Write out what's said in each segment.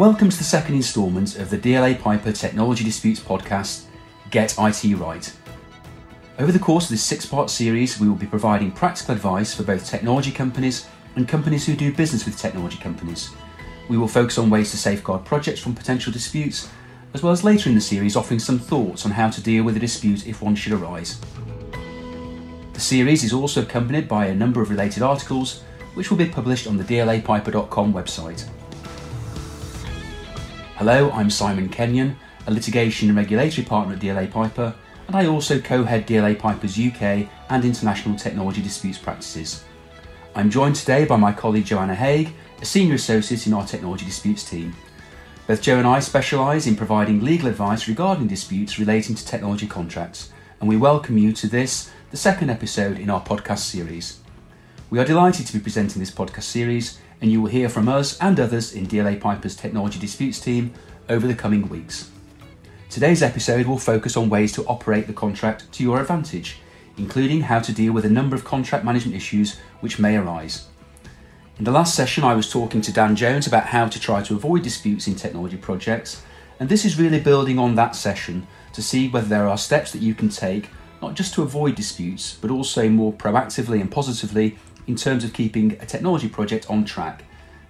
Welcome to the second instalment of the DLA Piper Technology Disputes podcast, Get IT Right. Over the course of this six part series, we will be providing practical advice for both technology companies and companies who do business with technology companies. We will focus on ways to safeguard projects from potential disputes, as well as later in the series offering some thoughts on how to deal with a dispute if one should arise. The series is also accompanied by a number of related articles, which will be published on the dlapiper.com website. Hello, I'm Simon Kenyon, a litigation and regulatory partner at DLA Piper, and I also co head DLA Piper's UK and international technology disputes practices. I'm joined today by my colleague Joanna Haigh, a senior associate in our technology disputes team. Both Joe and I specialise in providing legal advice regarding disputes relating to technology contracts, and we welcome you to this, the second episode in our podcast series. We are delighted to be presenting this podcast series and you will hear from us and others in DLA Piper's Technology Disputes team over the coming weeks. Today's episode will focus on ways to operate the contract to your advantage, including how to deal with a number of contract management issues which may arise. In the last session, I was talking to Dan Jones about how to try to avoid disputes in technology projects, and this is really building on that session to see whether there are steps that you can take not just to avoid disputes, but also more proactively and positively in terms of keeping a technology project on track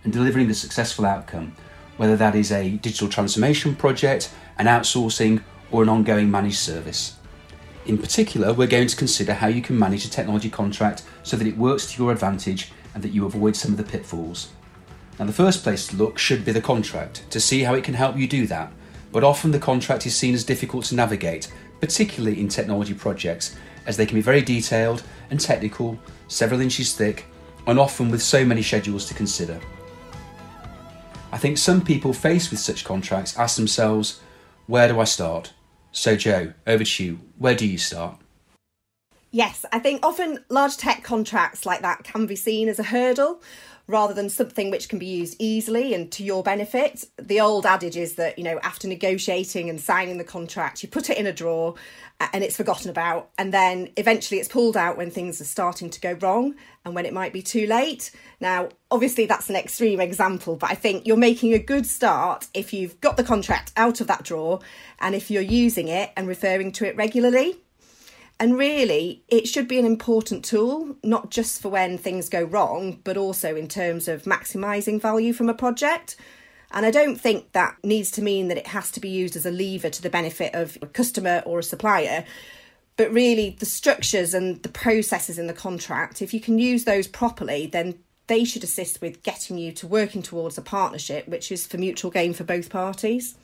and delivering the successful outcome, whether that is a digital transformation project, an outsourcing, or an ongoing managed service. In particular, we're going to consider how you can manage a technology contract so that it works to your advantage and that you avoid some of the pitfalls. Now, the first place to look should be the contract to see how it can help you do that, but often the contract is seen as difficult to navigate, particularly in technology projects, as they can be very detailed and technical, several inches thick, and often with so many schedules to consider. I think some people faced with such contracts ask themselves, where do I start? So, Joe, over to you. Where do you start? Yes, I think often large tech contracts like that can be seen as a hurdle rather than something which can be used easily and to your benefit. The old adage is that, you know, after negotiating and signing the contract, you put it in a drawer and it's forgotten about. And then eventually it's pulled out when things are starting to go wrong and when it might be too late. Now, obviously, that's an extreme example, but I think you're making a good start if you've got the contract out of that drawer and if you're using it and referring to it regularly. And really, it should be an important tool, not just for when things go wrong, but also in terms of maximising value from a project. And I don't think that needs to mean that it has to be used as a lever to the benefit of a customer or a supplier. But really, the structures and the processes in the contract, if you can use those properly, then they should assist with getting you to working towards a partnership, which is for mutual gain for both parties.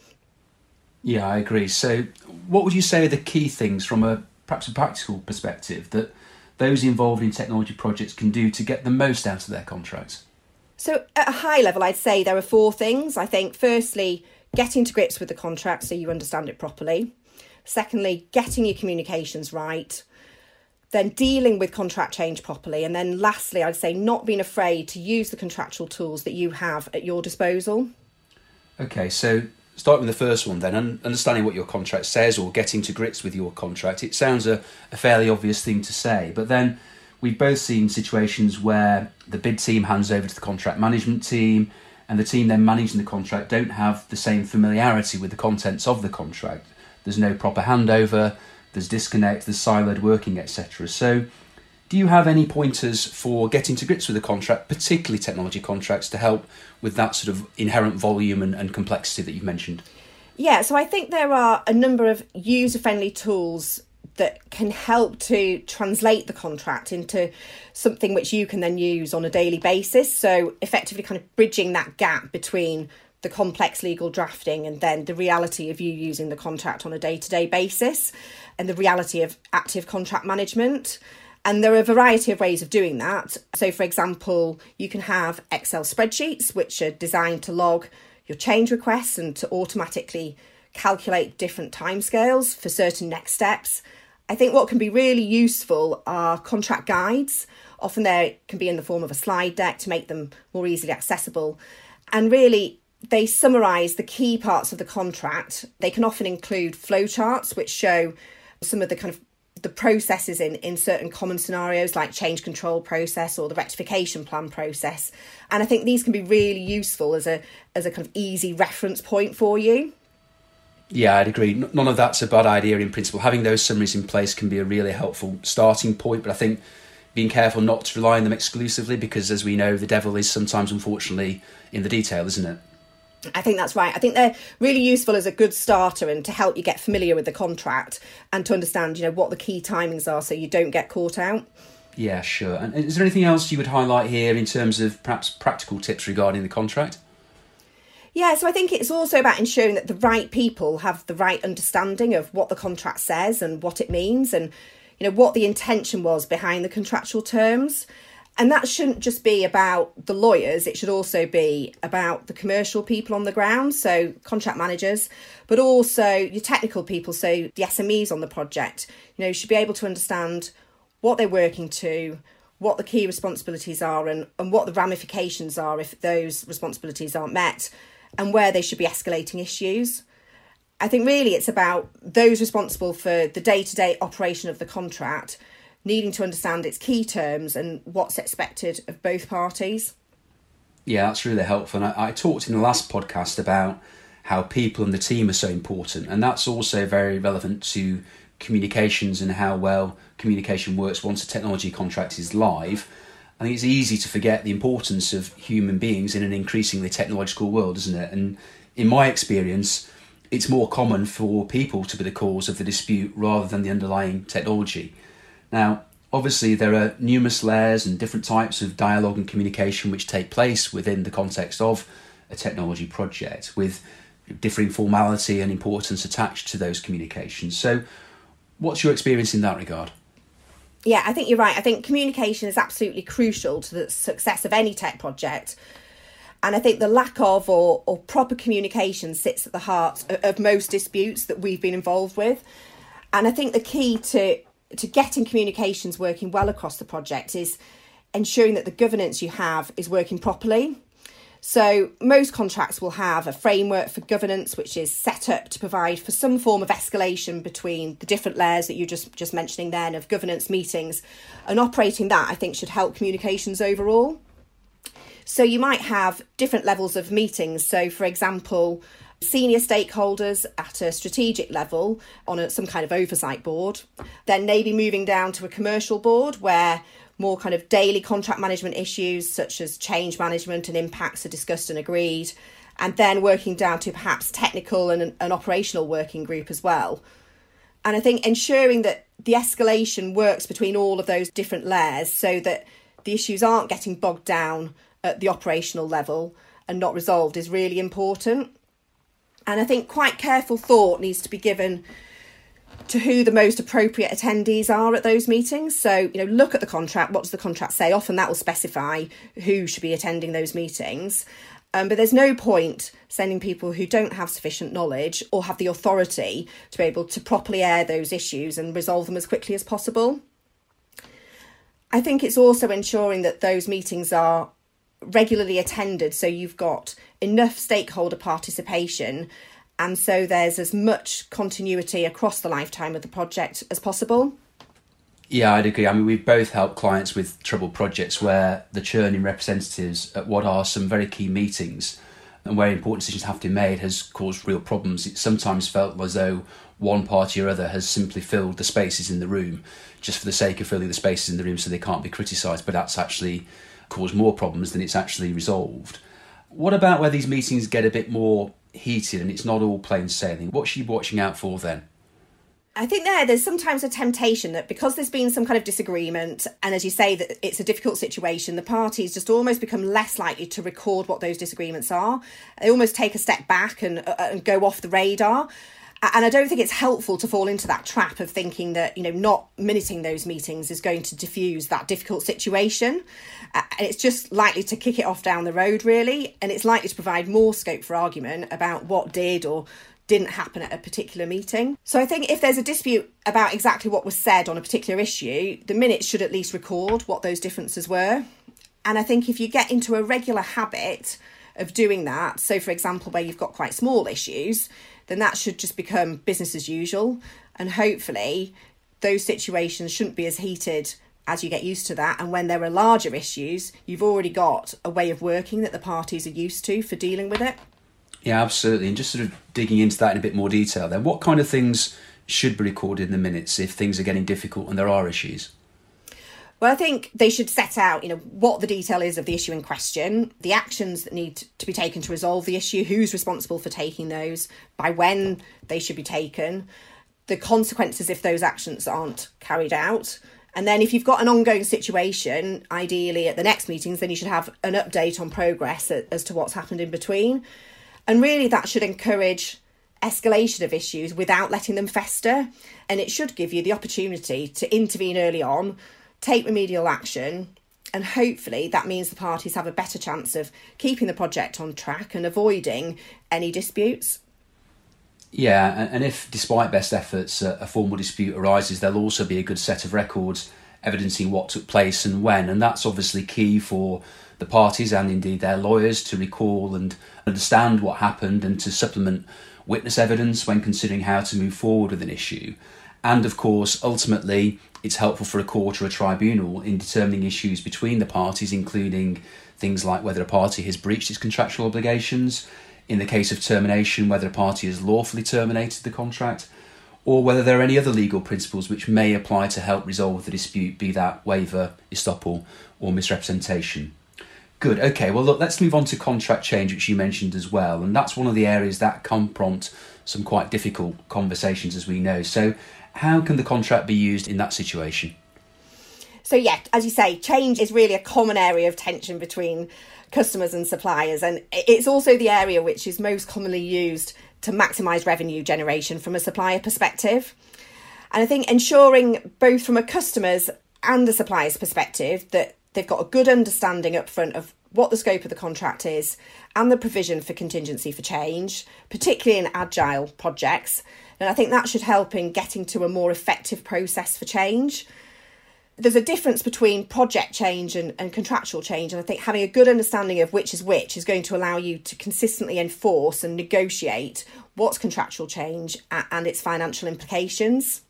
Yeah, I agree. So, what would you say are the key things from a perhaps a practical perspective that those involved in technology projects can do to get the most out of their contracts? So, at a high level, I'd say there are four things. I think, firstly, getting to grips with the contract so you understand it properly. Secondly, getting your communications right. Then dealing with contract change properly. And then lastly, I'd say not being afraid to use the contractual tools that you have at your disposal. Okay, so start with the first one then, and understanding what your contract says or getting to grips with your contract. It sounds a, a fairly obvious thing to say, but then we've both seen situations where the bid team hands over to the contract management team and the team then managing the contract don't have the same familiarity with the contents of the contract. There's no proper handover, there's disconnect, there's siloed working, etc. So, do you have any pointers for getting to grips with the contract, particularly technology contracts, to help with that sort of inherent volume and, and complexity that you've mentioned? Yeah, so I think there are a number of user friendly tools that can help to translate the contract into something which you can then use on a daily basis. So, effectively, kind of bridging that gap between the complex legal drafting and then the reality of you using the contract on a day to day basis and the reality of active contract management. And there are a variety of ways of doing that. So, for example, you can have Excel spreadsheets, which are designed to log your change requests and to automatically calculate different timescales for certain next steps. I think what can be really useful are contract guides. Often they can be in the form of a slide deck to make them more easily accessible. And really, they summarise the key parts of the contract. They can often include flowcharts, which show some of the kind of the processes in, in certain common scenarios like change control process or the rectification plan process. And I think these can be really useful as a as a kind of easy reference point for you. Yeah, I'd agree. None of that's a bad idea in principle. Having those summaries in place can be a really helpful starting point, but I think being careful not to rely on them exclusively because, as we know, the devil is sometimes, unfortunately, in the detail, isn't it? I think that's right. I think they're really useful as a good starter and to help you get familiar with the contract and to understand, you know, what the key timings are so you don't get caught out. Yeah, sure. And is there anything else you would highlight here in terms of perhaps practical tips regarding the contract? Yeah, so I think it's also about ensuring that the right people have the right understanding of what the contract says and what it means and you know what the intention was behind the contractual terms. And that shouldn't just be about the lawyers, it should also be about the commercial people on the ground, so contract managers, but also your technical people, so the SMEs on the project, you know, should be able to understand what they're working to, what the key responsibilities are and, and what the ramifications are if those responsibilities aren't met and where they should be escalating issues. I think really it's about those responsible for the day to day operation of the contract needing to understand its key terms and what's expected of both parties. Yeah, that's really helpful. And I, I, talked in the last podcast about how people and the team are so important, and that's also very relevant to communications and how well communication works once a technology contract is live. I think it's easy to forget the importance of human beings in an increasingly technological world, isn't it? And in my experience, it's more common for people to be the cause of the dispute rather than the underlying technology. Now, obviously, there are numerous layers and different types of dialogue and communication which take place within the context of a technology project with differing formality and importance attached to those communications. So, what's your experience in that regard? yeah, I think you're right. I think communication is absolutely crucial to the success of any tech project. And I think the lack of or, or proper communication sits at the heart of, of most disputes that we've been involved with. And I think the key to to getting communications working well across the project is ensuring that the governance you have is working properly. So, most contracts will have a framework for governance which is set up to provide for some form of escalation between the different layers that you're just, just mentioning then of governance meetings. And operating that, I think, should help communications overall. So, you might have different levels of meetings. So, for example, senior stakeholders at a strategic level on a, some kind of oversight board, then maybe moving down to a commercial board where more kind of daily contract management issues such as change management and impacts are discussed and agreed, and then working down to perhaps technical and an operational working group as well. And I think ensuring that the escalation works between all of those different layers so that the issues aren't getting bogged down at the operational level and not resolved is really important. And I think quite careful thought needs to be given to who the most appropriate attendees are at those meetings. So, you know, look at the contract. What does the contract say? Often that will specify who should be attending those meetings. Um, but there's no point sending people who don't have sufficient knowledge or have the authority to be able to properly air those issues and resolve them as quickly as possible. I think it's also ensuring that those meetings are regularly attended so you've got enough stakeholder participation and so there's as much continuity across the lifetime of the project as possible. Yeah, I'd agree. I mean, we've both helped clients with troubled projects where the churning representatives at what are some very key meetings and where important decisions have to be made has caused real problems. It sometimes felt as though one party or other has simply filled the spaces in the room just for the sake of filling the spaces in the room so they can't be criticised, but that's actually caused more problems than it's actually resolved. What about where these meetings get a bit more heated and it's not all plain sailing. What should you watching out for then? I think there there's sometimes a temptation that because there's been some kind of disagreement and as you say that it's a difficult situation the parties just almost become less likely to record what those disagreements are they almost take a step back and, uh, and go off the radar and I don't think it's helpful to fall into that trap of thinking that you know not minuting those meetings is going to diffuse that difficult situation, and it's just likely to kick it off down the road really, and it's likely to provide more scope for argument about what did or didn't happen at a particular meeting. So I think if there's a dispute about exactly what was said on a particular issue, the minutes should at least record what those differences were. And I think if you get into a regular habit of doing that, so for example, where you've got quite small issues, then that should just become business as usual. And hopefully, those situations shouldn't be as heated as you get used to that. And when there are larger issues, you've already got a way of working that the parties are used to for dealing with it. Yeah, absolutely. And just sort of digging into that in a bit more detail, then, what kind of things should be recorded in the minutes if things are getting difficult and there are issues? Well, I think they should set out, you know, what the detail is of the issue in question, the actions that need to be taken to resolve the issue, who's responsible for taking those, by when they should be taken, the consequences if those actions aren't carried out. And then if you've got an ongoing situation, ideally at the next meetings, then you should have an update on progress as to what's happened in between. And really that should encourage escalation of issues without letting them fester. And it should give you the opportunity to intervene early on take remedial action, and hopefully that means the parties have a better chance of keeping the project on track and avoiding any disputes. Yeah, and if despite best efforts a formal dispute arises, there'll also be a good set of records evidencing what took place and when, and that's obviously key for the parties and indeed their lawyers to recall and understand what happened and to supplement witness evidence when considering how to move forward with an issue. And of course, ultimately, it's helpful for a court or a tribunal in determining issues between the parties, including things like whether a party has breached its contractual obligations, in the case of termination, whether a party has lawfully terminated the contract, or whether there are any other legal principles which may apply to help resolve the dispute, be that waiver, estoppel, or misrepresentation. Good, okay, well, look, let's move on to contract change, which you mentioned as well, and that's one of the areas that can prompt some quite difficult conversations, as we know. So, how can the contract be used in that situation? So, yeah, as you say, change is really a common area of tension between customers and suppliers, and it's also the area which is most commonly used to maximise revenue generation from a supplier perspective. And I think ensuring both from a customer's and the supplier's perspective that they've got a good understanding up front of what the scope of the contract is and the provision for contingency for change, particularly in agile projects, and I think that should help in getting to a more effective process for change. There's a difference between project change and, and contractual change, and I think having a good understanding of which is which is going to allow you to consistently enforce and negotiate what's contractual change and its financial implications.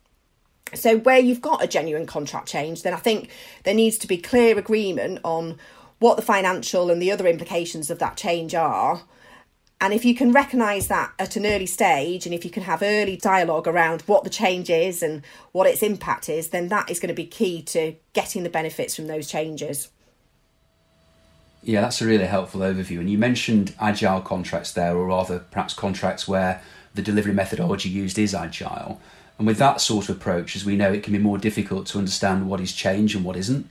So, where you've got a genuine contract change, then I think there needs to be clear agreement on what the financial and the other implications of that change are and if you can recognise that at an early stage, and if you can have early dialogue around what the change is and what its impact is, then that is going to be key to getting the benefits from those changes. Yeah, that's a really helpful overview. And you mentioned agile contracts there, or rather, perhaps contracts where the delivery methodology used is agile. And with that sort of approach, as we know, it can be more difficult to understand what is change and what isn't.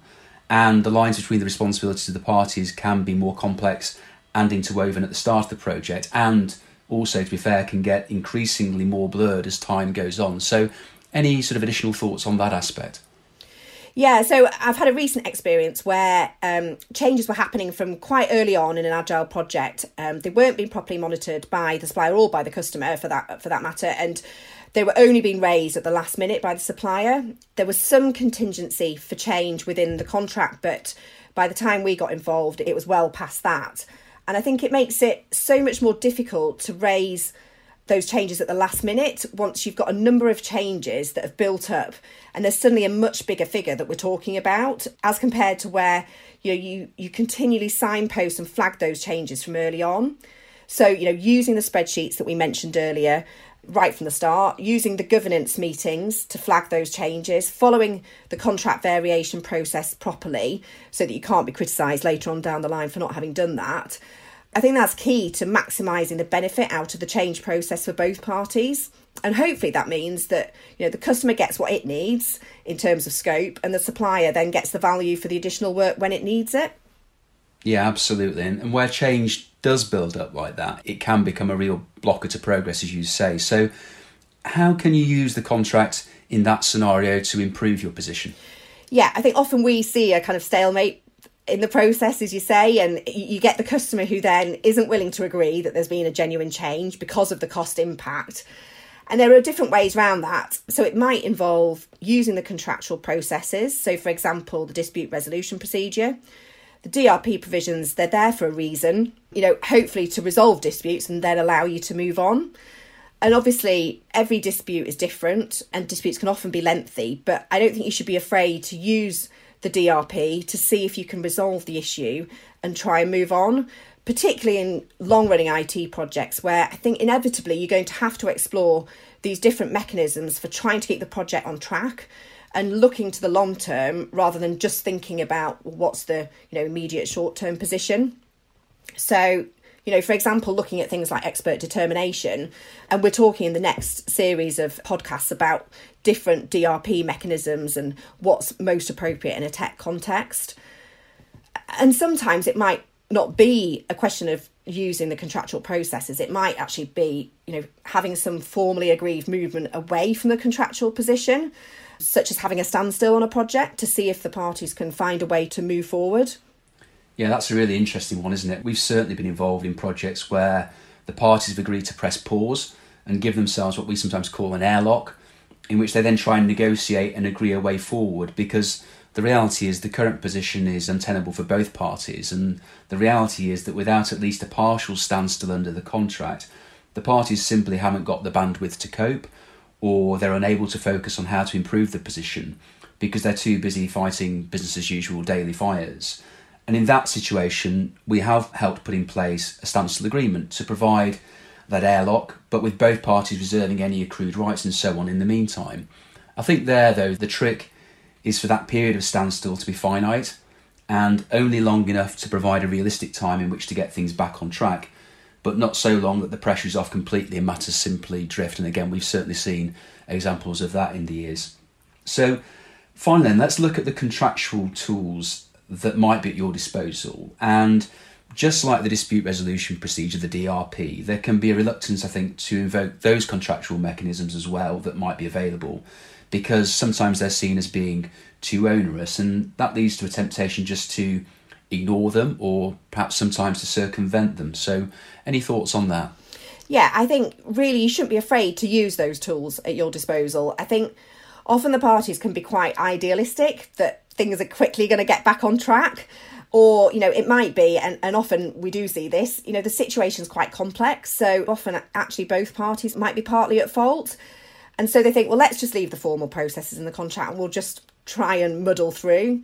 And the lines between the responsibilities of the parties can be more complex and interwoven at the start of the project, and also, to be fair, can get increasingly more blurred as time goes on. So, any sort of additional thoughts on that aspect? Yeah, so I've had a recent experience where um, changes were happening from quite early on in an agile project. Um, they weren't being properly monitored by the supplier or by the customer, for that for that matter, and they were only being raised at the last minute by the supplier. There was some contingency for change within the contract, but by the time we got involved, it was well past that. And I think it makes it so much more difficult to raise those changes at the last minute once you've got a number of changes that have built up and there's suddenly a much bigger figure that we're talking about as compared to where you know you you continually signpost and flag those changes from early on. So you know using the spreadsheets that we mentioned earlier right from the start using the governance meetings to flag those changes following the contract variation process properly so that you can't be criticised later on down the line for not having done that I think that's key to maximising the benefit out of the change process for both parties. And hopefully that means that you know the customer gets what it needs in terms of scope and the supplier then gets the value for the additional work when it needs it. Yeah, absolutely. And, where change does build up like that, it can become a real blocker to progress, as you say. So, how can you use the contract in that scenario to improve your position? Yeah, I think often we see a kind of stalemate in the process, as you say, and you get the customer who then isn't willing to agree that there's been a genuine change because of the cost impact. And there are different ways around that. So it might involve using the contractual processes. So, for example, the dispute resolution procedure. The DRP provisions, they're there for a reason, you know, hopefully to resolve disputes and then allow you to move on. And obviously, every dispute is different, and disputes can often be lengthy. But I don't think you should be afraid to use the DRP to see if you can resolve the issue and try and move on, particularly in long running IT projects where I think inevitably you're going to have to explore these different mechanisms for trying to keep the project on track and looking to the long term rather than just thinking about what's the you know immediate short term position. So you know, for example, looking at things like expert determination, and we're talking in the next series of podcasts about different DRP mechanisms and what's most appropriate in a tech context. And sometimes it might not be a question of using the contractual processes it might actually be you know having some formally agreed movement away from the contractual position such as having a standstill on a project to see if the parties can find a way to move forward yeah, that's a really interesting one, isn't it? We've certainly been involved in projects where the parties have agreed to press pause and give themselves what we sometimes call an airlock, in which they then try and negotiate and agree a way forward because the reality is the current position is untenable for both parties, and the reality is that without at least a partial standstill under the contract, the parties simply haven't got the bandwidth to cope, or they're unable to focus on how to improve the position because they're too busy fighting business as usual daily fires. And in that situation, we have helped put in place a standstill agreement to provide that airlock, but with both parties reserving any accrued rights and so on in the meantime. I think there, though, the trick is for that period of standstill to be finite and only long enough to provide a realistic time in which to get things back on track, but not so long that the pressure is off completely and matters simply drift. And again, we've certainly seen examples of that in the years. So, finally, then, let's look at the contractual tools that might be at your disposal. And just like the dispute resolution procedure, the DRP, there can be a reluctance, I think, to invoke those contractual mechanisms as well that might be available because sometimes they're seen as being too onerous, and that leads to a temptation just to ignore them or perhaps sometimes to circumvent them. So, any thoughts on that? Yeah, I think really you shouldn't be afraid to use those tools at your disposal. I think often the parties can be quite idealistic that things are quickly going to get back on track or you know it might be and, and often we do see this you know the situation's quite complex so often actually both parties might be partly at fault and so they think well let's just leave the formal processes in the contract and we'll just try and muddle through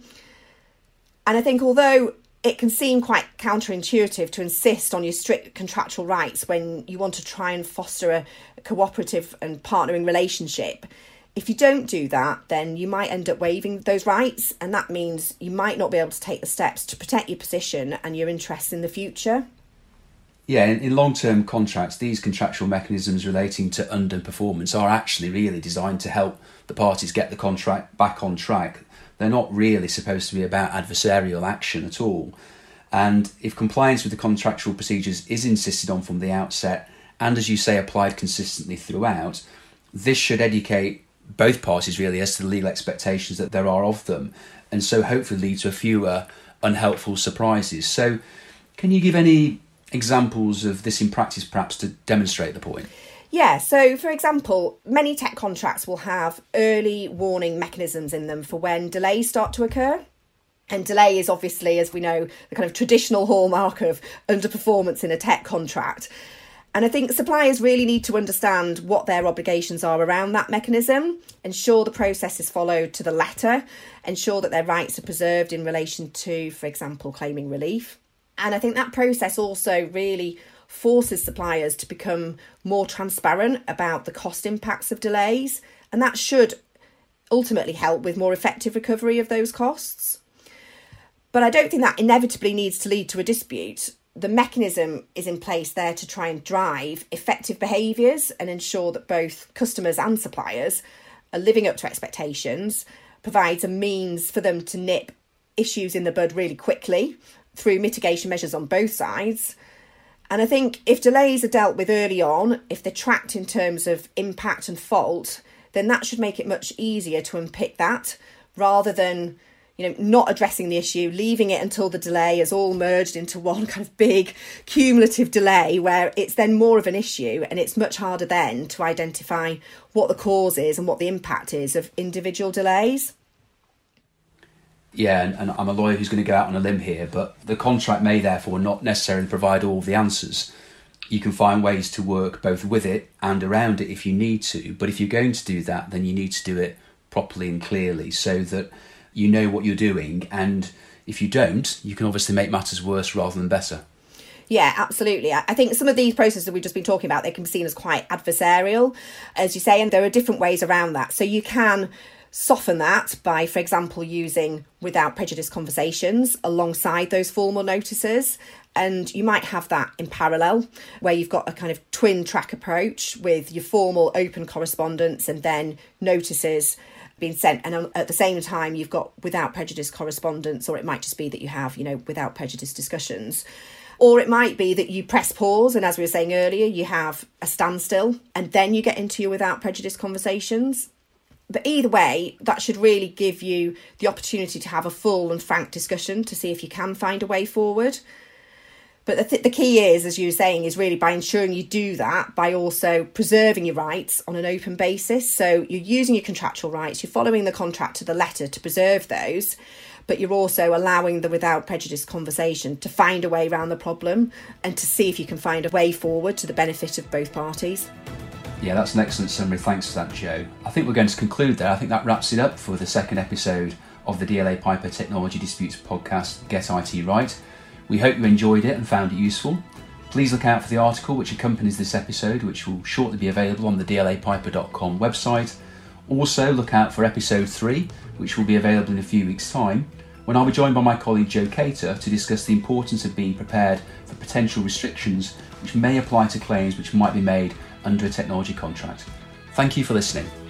and i think although it can seem quite counterintuitive to insist on your strict contractual rights when you want to try and foster a, cooperative and partnering relationship if you don't do that, then you might end up waiving those rights, and that means you might not be able to take the steps to protect your position and your interests in the future. Yeah, in, in long term contracts, these contractual mechanisms relating to underperformance are actually really designed to help the parties get the contract back on track. They're not really supposed to be about adversarial action at all. And if compliance with the contractual procedures is insisted on from the outset, and as you say, applied consistently throughout, this should educate both parties really as to the legal expectations that there are of them, and so hopefully lead to fewer unhelpful surprises. So, can you give any examples of this in practice, perhaps, to demonstrate the point? Yeah, so for example, many tech contracts will have early warning mechanisms in them for when delays start to occur. And delay is obviously, as we know, the kind of traditional hallmark of underperformance in a tech contract. And I think suppliers really need to understand what their obligations are around that mechanism, ensure the process is followed to the letter, ensure that their rights are preserved in relation to, for example, claiming relief. And I think that process also really forces suppliers to become more transparent about the cost impacts of delays, and that should ultimately help with more effective recovery of those costs. But I don't think that inevitably needs to lead to a dispute the mechanism is in place there to try and drive effective behaviours and ensure that both customers and suppliers are living up to expectations, provides a means for them to nip issues in the bud really quickly through mitigation measures on both sides. And I think if delays are dealt with early on, if they're tracked in terms of impact and fault, then that should make it much easier to unpick that rather than you know, not addressing the issue, leaving it until the delay is all merged into one kind of big cumulative delay where it's then more of an issue and it's much harder then to identify what the cause is and what the impact is of individual delays. Yeah, and, and I'm a lawyer who's going to go out on a limb here, but the contract may therefore not necessarily provide all the answers you can find ways to work both with it and around it if you need to. But if you're going to do that, then you need to do it properly and clearly so that you know what you're doing. And if you don't, you can obviously make matters worse rather than better. Yeah, absolutely. I think some of these processes that we've just been talking about, they can be seen as quite adversarial, as you say, and there are different ways around that. So you can soften that by, for example, using without prejudice conversations alongside those formal notices. And you might have that in parallel, where you've got a kind of twin track approach with your formal open correspondence and then notices being sent. And at the same time, you've got without prejudice correspondence, or it might just be that you have, you know, without prejudice discussions. Or it might be that you press pause, and as we were saying earlier, you have a standstill, and then you get into your without prejudice conversations but either way, that should really give you the opportunity to have a full and frank discussion to see if you can find a way forward. But the, th- the key is, as you were saying, is really by ensuring you do that by also preserving your rights on an open basis. So you're using your contractual rights, you're following the contract to the letter to preserve those, but you're also allowing the without prejudice conversation to find a way around the problem and to see if you can find a way forward to the benefit of both parties. Yeah, that's an excellent summary. Thanks for that, Joe. I think we're going to conclude there. I think that wraps it up for the second episode of the DLA Piper Technology Disputes podcast, Get IT Right. We hope you enjoyed it and found it useful. Please look out for the article which accompanies this episode, which will shortly be available on the dlapiper.com website. Also, look out for episode 3, which will be available in a few weeks' time, when I'll be joined by my colleague Joe Cater to discuss the importance of being prepared for potential restrictions which may apply to claims which might be made under a technology contract. Thank you for listening.